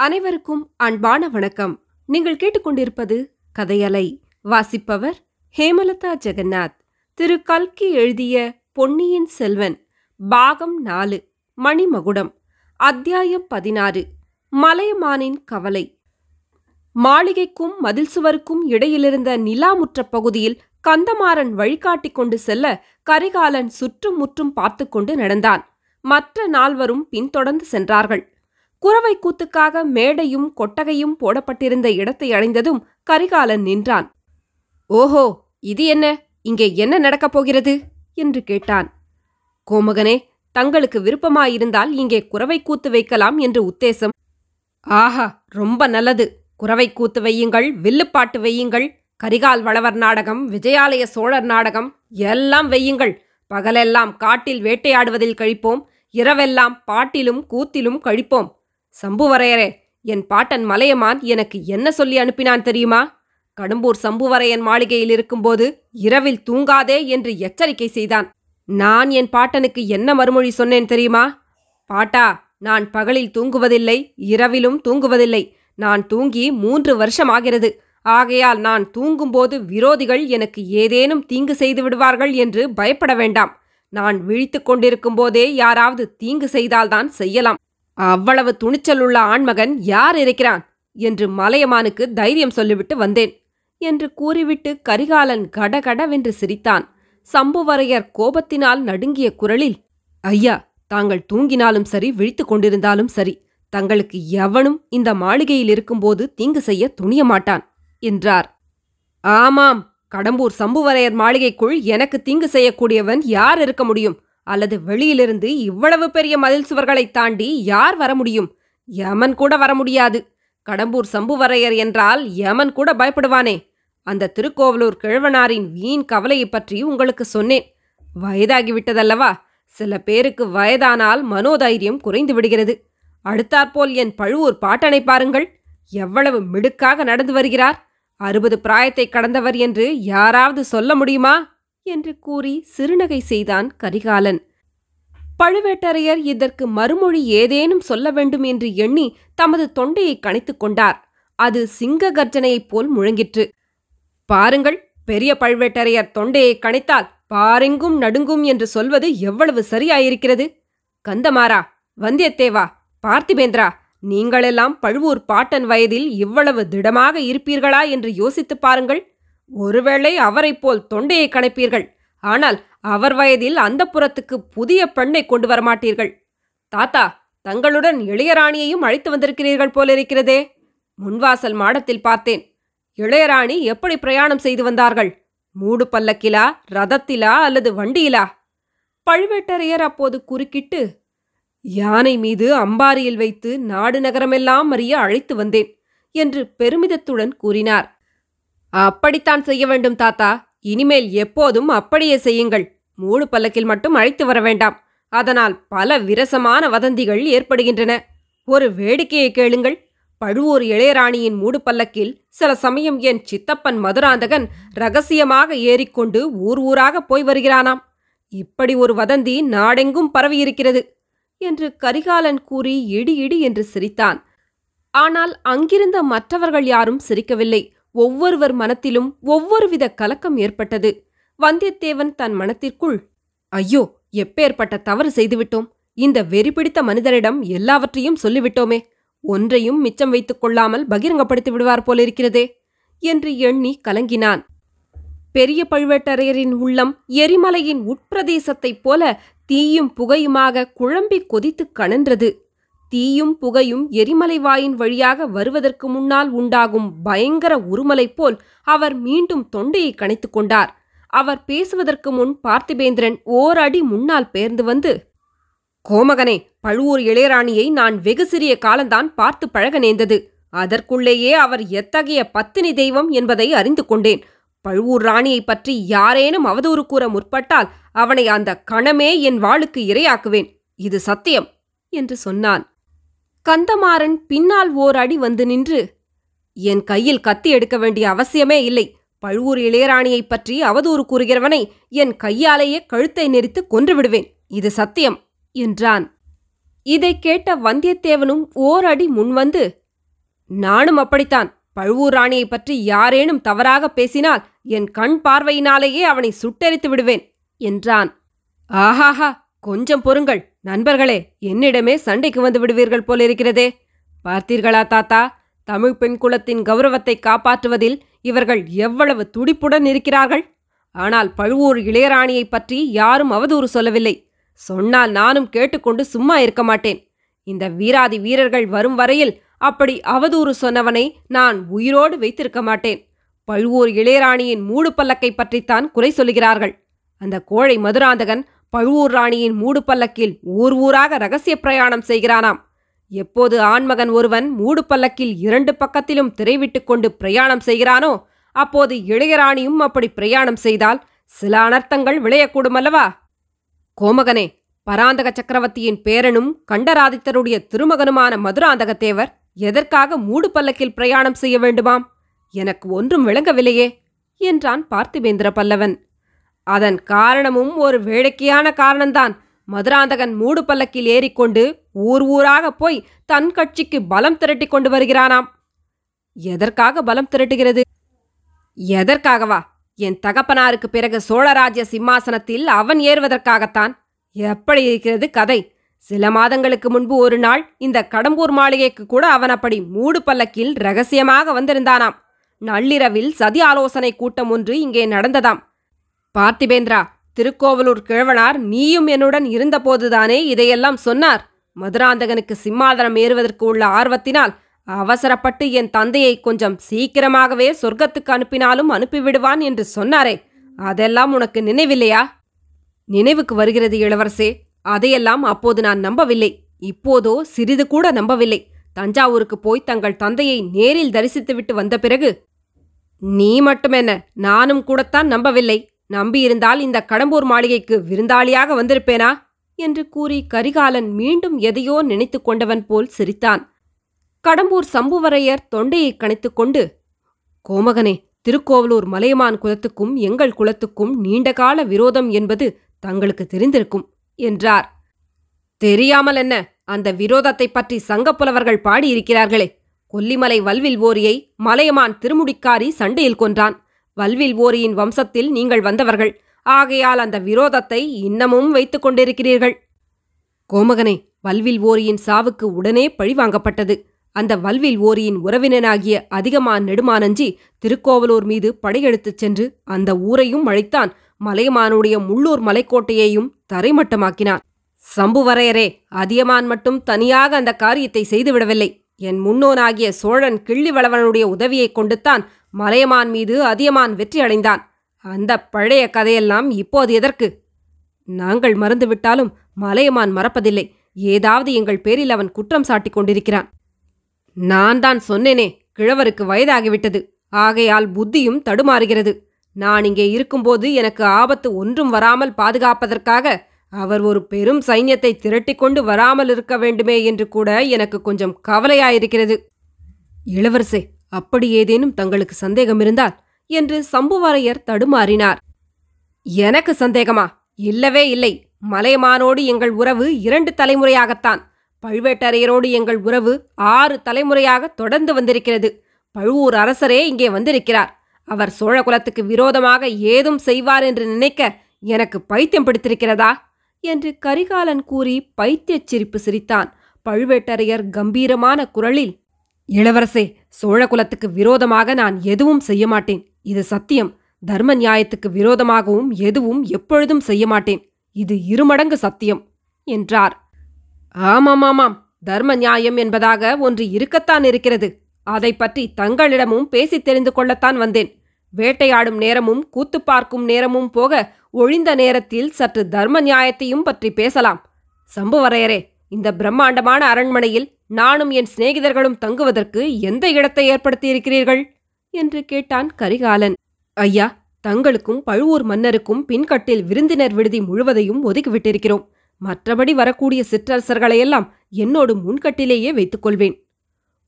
அனைவருக்கும் அன்பான வணக்கம். நீங்கள் கேட்டுக்கொண்டிருப்பது கதையலை. வாசிப்பவர் ஹேமலதா ஜெகநாத். திரு கல்கி எழுதிய பொன்னியின் செல்வன் பாகம் நாலு மணிமகுடம் அத்தியாயம் பதினாறு மலையமானின் கவலை. மாளிகைக்கும் மதில் சுவருக்கும் இடையிலிருந்த நிலாமுற்ற பகுதியில் கந்தமாறன் வழிகாட்டிக் கொண்டு செல்ல கரிகாலன் சுற்றும் முற்றும் பார்த்து கொண்டு நடந்தான். மற்ற நால்வரும் பின்தொடர்ந்து சென்றார்கள். குறவை கூத்துக்காக மேடையும் கொட்டகையும் போடப்பட்டிருந்த இடத்தை அடைந்ததும் கரிகாலன் நின்றான். ஓஹோ இது என்ன? இங்கே என்ன நடக்கப் போகிறது? என்று கேட்டான். கோமகனே தங்களுக்கு விருப்பமாயிருந்தால் இங்கே குறவை கூத்து வைக்கலாம் என்று உத்தேசம். ஆஹா ரொம்ப நல்லது. குறவை கூத்து வையுங்கள் வில்லுப்பாட்டு வையுங்கள் கரிகால் வளவர் நாடகம் விஜயாலய சோழர் நாடகம் எல்லாம் வையுங்கள். பகலெல்லாம் காட்டில் வேட்டையாடுவதில் கழிப்போம் இரவெல்லாம் பாட்டிலும் கூத்திலும் கழிப்போம். சம்புவரையரே என் பாட்டன் மலையமான் எனக்கு என்ன சொல்லி அனுப்பினான் தெரியுமா? கடம்பூர் சம்புவரையன் மாளிகையில் இருக்கும்போது இரவில் தூங்காதே என்று எச்சரிக்கை செய்தான். நான் என் பாட்டனுக்கு என்ன மறுமொழி சொன்னேன் தெரியுமா? பாட்டா நான் பகலில் தூங்குவதில்லை இரவிலும் தூங்குவதில்லை. நான் தூங்கி மூன்று வருஷமாகிறது. ஆகையால் நான் தூங்கும்போது விரோதிகள் எனக்கு ஏதேனும் தீங்கு செய்து விடுவார்கள் என்று பயப்பட வேண்டாம். நான் விழித்து கொண்டிருக்கும் போதே யாராவது தீங்கு செய்தால்தான் செய்யலாம். அவ்வளவு துணிச்சலுள்ள ஆண்மகன் யார் இருக்கிறான் என்று மலையமானுக்கு தைரியம் சொல்லிவிட்டு வந்தேன் என்று கூறிவிட்டு கரிகாலன் கடகடவென்று சிரித்தான். சம்புவரையர் கோபத்தினால் நடுங்கிய குரலில் ஐயா தாங்கள் தூங்கினாலும் சரி விழித்துக் கொண்டிருந்தாலும் சரி தங்களுக்கு எவனும் இந்த மாளிகையில் இருக்கும்போது தீங்கு செய்ய துணிய மாட்டான் என்றார். ஆமாம் கடம்பூர் சம்புவரையர் மாளிகைக்குள் எனக்கு தீங்கு செய்யக்கூடியவன் யார் இருக்க முடியும்? அல்லது வெளியிலிருந்து இவ்வளவு பெரிய மதில் சுவர்களைத் தாண்டி யார் வர முடியும்? யமன் கூட வர முடியாது. கடம்பூர் சம்புவரையர் என்றால் யமன் கூட பயப்படுவானே. அந்த திருக்கோவலூர் கிழவனாரின் வீண் கவலையைப் பற்றி உங்களுக்கு சொன்னேன். வயதாகிவிட்டதல்லவா? சில பேருக்கு வயதானால் மனோதைரியம் குறைந்து விடுகிறது. அடுத்தாற்போல் என் பழுவூர் பாட்டனை பாருங்கள். எவ்வளவு மிடுக்காக நடந்து வருகிறார். அறுபது பிராயத்தை கடந்தவர் என்று யாராவது சொல்ல முடியுமா? என்று கூறி சிறுநகை செய்தான் கரிகாலன். பழுவேட்டரையர் இதற்கு மறுமொழி ஏதேனும் சொல்ல வேண்டும் என்று எண்ணி தமது தொண்டையை கணைத்துக் கொண்டார். அது சிங்க கர்ஜனையைப் போல் முழங்கிற்று. பாருங்கள் பெரிய பழுவேட்டரையர் தொண்டையை கணைத்தால் பாரெங்கும் நடுங்கும் என்று சொல்வது எவ்வளவு சரியாயிருக்கிறது. கந்தமாரா வந்தியத்தேவா பார்த்திபேந்திரா நீங்களெல்லாம் பழுவூர் பாட்டன் வயதில் இவ்வளவு திடமாக இருப்பீர்களா என்று யோசித்துப் பாருங்கள். ஒருவேளை அவரைப் போல் தொண்டையை கணைப்பீர்கள் ஆனால் அவர் வயதில் அந்த புறத்துக்கு புதிய பெண்ணை கொண்டு வரமாட்டீர்கள் தாத்தா தங்களுடன் இளையராணியையும் அழைத்து வந்திருக்கிறீர்கள் போலிருக்கிறதே. முன்வாசல் மாடத்தில் பார்த்தேன். இளையராணி எப்படி பிரயாணம் செய்து வந்தார்கள்? மூடு பல்லக்கிலா ரதத்திலா அல்லது வண்டியிலா? பழுவேட்டரையர் அப்போது குறுக்கிட்டு யானை மீது அம்பாரியில் வைத்து நாடு நகரமெல்லாம் அறிய அழைத்து வந்தேன் என்று பெருமிதத்துடன் கூறினார். அப்படித்தான் செய்ய வேண்டும் தாத்தா. இனிமேல் எப்போதும் அப்படியே செய்யுங்கள். மூடு பல்லக்கில் மட்டும் அழைத்து வர வேண்டாம். அதனால் பல விரசமான வதந்திகள் ஏற்படுகின்றன. ஒரு வேடிக்கையை கேளுங்கள். பழுவூர் இளையராணியின் மூடு பல்லக்கில் சில சமயம் என் சித்தப்பன் மதுராந்தகன் ரகசியமாக ஏறிக்கொண்டு ஊர் ஊராக போய் வருகிறானாம். இப்படி ஒரு வதந்தி நாடெங்கும் பரவியிருக்கிறது என்று கரிகாலன் கூறி இடி இடி என்று சிரித்தான். ஆனால் அங்கிருந்த மற்றவர்கள் யாரும் சிரிக்கவில்லை. ஒவ்வொருவர் மனத்திலும் ஒவ்வொருவித கலக்கம் ஏற்பட்டது. வந்தியத்தேவன் தன் மனத்திற்குள் ஐயோ எப்பேற்பட்ட தவறு செய்துவிட்டோம். இந்த வெறி பிடித்த மனிதரிடம் எல்லாவற்றையும் சொல்லிவிட்டோமே. ஒன்றையும் மிச்சம் வைத்துக் கொள்ளாமல் பகிரங்கப்படுத்தி விடுவார் போலிருக்கிறதே என்று எண்ணி கலங்கினான். பெரிய பழுவேட்டரையரின் உள்ளம் எரிமலையின் உட்பிரதேசத்தைப் போல தீயும் புகையுமாக குழம்பி கொதித்து கணன்றது தீயும் புகையும் எரிமலை வாயின் வழியாக வருவதற்கு முன்னால் உண்டாகும் பயங்கர உருமலை போல் அவர் மீண்டும் தொண்டையை கணைத்துக் கொண்டார். அவர் பேசுவதற்கு முன் பார்த்திபேந்திரன் ஓர் அடி முன்னால் பேர்ந்து வந்து கோமகனே பழுவூர் இளையராணியை நான் வெகு சிறிய காலந்தான் பார்த்து பழக நேர்ந்தது அதற்குள்ளேயே அவர் எத்தகைய பத்தினி தெய்வம் என்பதை அறிந்து கொண்டேன். பழுவூர் ராணியைப் பற்றி யாரேனும் அவதூறு கூற முற்பட்டால் அவனை அந்த கணமே என் வாளுக்கு இரையாக்குவேன். இது சத்தியம் என்று சொன்னான். கந்தமாறன் பின்னால் ஓர் அடி வந்து நின்று என் கையில் கத்தி எடுக்க வேண்டிய அவசியமே இல்லை. பழுவூர் இளையராணியைப் பற்றி அவதூறு கூறுகிறவனை என் கையாலேயே கழுத்தை நெறித்து கொன்று விடுவேன் இது சத்தியம் என்றான். இதைக் கேட்ட வந்தியத்தேவனும் ஓர் அடி முன்வந்து நானும் அப்படித்தான். பழுவூர் ராணியைப் பற்றி யாரேனும் தவறாக பேசினால் என் கண் பார்வையினாலேயே அவனை சுட்டெரித்து விடுவேன் என்றான். ஆஹாஹா! கொஞ்சம் பொறுங்கள். நண்பர்களே என்னிடமே சண்டைக்கு வந்து விடுவீர்கள் போலிருக்கிறதே. பார்த்தீர்களா தாத்தா? தமிழ் பெண் குலத்தின் கௌரவத்தை காப்பாற்றுவதில் இவர்கள் எவ்வளவு துடிப்புடன் இருக்கிறார்கள். ஆனால் பழுவூர் இளையராணியைப் பற்றி யாரும் அவதூறு சொல்லவில்லை. சொன்னால் நானும் கேட்டுக்கொண்டு சும்மா இருக்க மாட்டேன். இந்த வீராதி வீரர்கள் வரும் வரையில் அப்படி அவதூறு சொன்னவனை நான் உயிரோடு வைத்திருக்க மாட்டேன். பழுவூர் இளையராணியின் மூடு பல்லக்கை பற்றித்தான் குறை சொல்கிறார்கள் அந்த கோழை மதுராந்தகன் பழுவூர் ராணியின் மூடு பல்லக்கில் ஊர் ஊராக ரகசிய பிரயாணம் செய்கிறானாம். எப்போது ஆண்மகன் ஒருவன் மூடு பல்லக்கில் இரண்டு பக்கத்திலும் திரைவிட்டுக் கொண்டு பிரயாணம் செய்கிறானோ அப்போது இளையராணியும் அப்படி பிரயாணம் செய்தால் சில அனர்த்தங்கள் விளையக்கூடுமல்லவா? கோமகனே பராந்தக சக்கரவர்த்தியின் பேரனும் கண்டராதித்தருடைய திருமகனுமான மதுராந்தகத்தேவர் எதற்காக மூடு பல்லக்கில் பிரயாணம் செய்ய வேண்டுமாம்? எனக்கு ஒன்றும் விளங்கவில்லையே என்றான் பார்த்திபேந்திர பல்லவன். அதன் காரணமும் ஒரு வேடிக்கையான காரணம்தான். மதுராந்தகன் மூடு பல்லக்கில் ஏறிக்கொண்டு ஊர் ஊராக போய் தன் கட்சிக்கு பலம் திரட்டிக் கொண்டு வருகிறானாம். எதற்காக பலம் திரட்டுகிறது? எதற்காகவா? என் தகப்பனாருக்கு பிறகு சோழராஜ்ய சிம்மாசனத்தில் அவன் ஏறுவதற்காகத்தான். எப்படி இருக்கிறது கதை? சில மாதங்களுக்கு முன்பு ஒரு நாள் இந்த கடம்பூர் மாளிகைக்கு கூட அவன் அப்படி மூடு பல்லக்கில் ரகசியமாக வந்திருந்தானாம். நள்ளிரவில் சதி ஆலோசனை கூட்டம் ஒன்று இங்கே நடந்ததாம். பார்த்திபேந்திரா திருக்கோவலூர் கிழவனார் நீயும் என்னுடன் இருந்தபோதுதானே இதையெல்லாம் சொன்னார். மதுராந்தகனுக்கு சிம்மாதனம் ஏறுவதற்கு உள்ள ஆர்வத்தினால் அவசரப்பட்டு என் தந்தையை கொஞ்சம் சீக்கிரமாகவே சொர்க்கத்துக்கு அனுப்பினாலும் அனுப்பிவிடுவான் என்று சொன்னாரே. அதெல்லாம் உனக்கு நினைவில்லையா? நினைவுக்கு வருகிறது இளவரசே அதையெல்லாம் அப்போது நான் நம்பவில்லை. இப்போதோ சிறிது கூட நம்பவில்லை. தஞ்சாவூருக்கு போய் தங்கள் தந்தையை நேரில் தரிசித்துவிட்டு வந்த பிறகு நீ மட்டுமென்ன நானும் கூடத்தான் நம்பவில்லை. நம்பியிருந்தால் இந்த கடம்பூர் மாளிகைக்கு விருந்தாளியாக வந்திருப்பேனா? என்று கூறி கரிகாலன் மீண்டும் எதையோ நினைத்து கொண்டவன் போல் சிரித்தான். கடம்பூர் சம்புவரையர் தொண்டையை கணித்துக்கொண்டு கோமகனே திருக்கோவலூர் மலையமான் குலத்துக்கும் எங்கள் குலத்துக்கும் நீண்டகால விரோதம் என்பது தங்களுக்கு தெரிந்திருக்கும் என்றார். தெரியாமல் என்ன? அந்த விரோதத்தைப் பற்றி சங்கப்புலவர்கள் பாடியிருக்கிறார்களே. கொல்லிமலை வல்வில் ஓரியை மலையமான் திருமுடிக்காரி சண்டையில் கொன்றான். வல்வில் ஓரியின் வம்சத்தில் நீங்கள் வந்தவர்கள். ஆகையால் அந்த விரோதத்தை இன்னமும் வைத்துக் கொண்டிருக்கிறீர்கள். கோமகனே வல்வில் ஓரியின் சாவுக்கு உடனே பழிவாங்கப்பட்டது. அந்த வல்வில் ஓரியின் உறவினனாகிய அதிகமான் நெடுமானஞ்சி திருக்கோவலூர் மீது படையெடுத்துச் சென்று அந்த ஊரையும் அழைத்தான். மலையமானுடைய முள்ளூர் மலைக்கோட்டையையும் தரைமட்டமாக்கினான். சம்புவரையரே அதியமான் மட்டும் தனியாக அந்த காரியத்தை செய்துவிடவில்லை. என் முன்னோனாகிய சோழன் கிள்ளிவளவனுடைய உதவியைக் கொண்டுத்தான் மலையமான் மீது அதியமான் வெற்றி அடைந்தான். அந்த பழைய கதையெல்லாம் இப்போது எதற்கு? நாங்கள் மறந்துவிட்டாலும் மலையமான் மறப்பதில்லை. ஏதாவது எங்கள் பேரில் அவன் குற்றம் சாட்டிக் கொண்டிருக்கிறான். நான் தான் சொன்னேனே கிழவருக்கு வயதாகிவிட்டது. ஆகையால் புத்தியும் தடுமாறுகிறது. நான் இங்கே இருக்கும்போது எனக்கு ஆபத்து ஒன்றும் வராமல் பாதுகாப்பதற்காக அவர் ஒரு பெரும் சைன்யத்தை திரட்டிக் கொண்டு வராமல் இருக்க வேண்டுமே என்று கூட எனக்கு கொஞ்சம் கவலையாயிருக்கிறது. இளவரசே அப்படி ஏதேனும் தங்களுக்கு சந்தேகம் இருந்தால் என்று சம்புவரையர் தடுமாறினார். எனக்கு சந்தேகமா? இல்லவே இல்லை. மலையமானோடு எங்கள் உறவு இரண்டு தலைமுறையாகத்தான். பழுவேட்டரையரோடு எங்கள் உறவு ஆறு தலைமுறையாக தொடர்ந்து வந்திருக்கிறது. பழுவூர் அரசரே இங்கே வந்திருக்கிறார். அவர் சோழகுலத்துக்கு விரோதமாக ஏதும் செய்வார் என்று நினைக்க எனக்கு பைத்தியம் பிடித்திருக்கிறதா? என்று கரிகாலன் கூறி பைத்தியச் சிரிப்பு சிரித்தான். பழுவேட்டரையர் கம்பீரமான குரலில் இளவரசே சோழகுலத்துக்கு விரோதமாக நான் எதுவும் செய்ய மாட்டேன். இது சத்தியம். தர்ம நியாயத்துக்கு விரோதமாகவும் எதுவும் எப்பொழுதும் செய்ய மாட்டேன். இது இருமடங்கு சத்தியம் என்றார். ஆமாமாமாம். தர்ம நியாயம் என்பதாக ஒன்று இருக்கத்தான் இருக்கிறது. அதை பற்றி தங்களிடமும் பேசித் தெரிந்து கொள்ளத்தான் வந்தேன். வேட்டையாடும் நேரமும் கூத்து பார்க்கும் நேரமும் போக ஒழிந்த நேரத்தில் சற்று தர்ம நியாயத்தையும் பற்றி பேசலாம். சம்புவரையரே இந்த பிரம்மாண்டமான அரண்மனையில் நானும் என் சிநேகிதர்களும் தங்குவதற்கு எந்த இடத்தை ஏற்படுத்தியிருக்கிறீர்கள்? என்று கேட்டான் கரிகாலன். ஐயா தங்களுக்கும் பழுவூர் மன்னருக்கும் பின்கட்டில் விருந்தினர் விடுதி முழுவதையும் ஒதுக்கிவிட்டிருக்கிறோம். மற்றபடி வரக்கூடிய சிற்றரசர்களையெல்லாம் என்னோடு முன்கட்டிலேயே வைத்துக் கொள்வேன்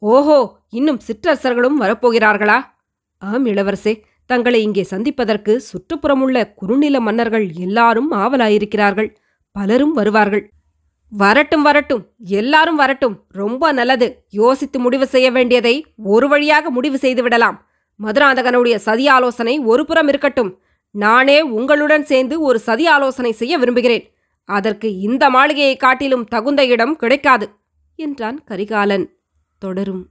ஓஹோ இன்னும் சிற்றரசர்களும் வரப்போகிறார்களா? ஆம் இளவரசே தங்களை இங்கே சந்திப்பதற்கு சுற்றுப்புறமுள்ள குறுநில மன்னர்கள் எல்லாரும் ஆவலாயிருக்கிறார்கள். பலரும் வருவார்கள். வரட்டும் வரட்டும். எல்லாரும் வரட்டும். ரொம்ப நல்லது. யோசித்து முடிவு செய்ய வேண்டியதை ஒரு வழியாக முடிவு செய்து விடலாம். மதுராந்தகனுடைய சதி ஆலோசனை ஒரு புறம் இருக்கட்டும். நானே உங்களுடன் சேர்ந்து ஒரு சதி ஆலோசனை செய்ய விரும்புகிறேன். அதற்கு இந்த மாளிகையை காட்டிலும் தகுந்த இடம் கிடைக்காது என்றான் கரிகாலன். தொடரும்.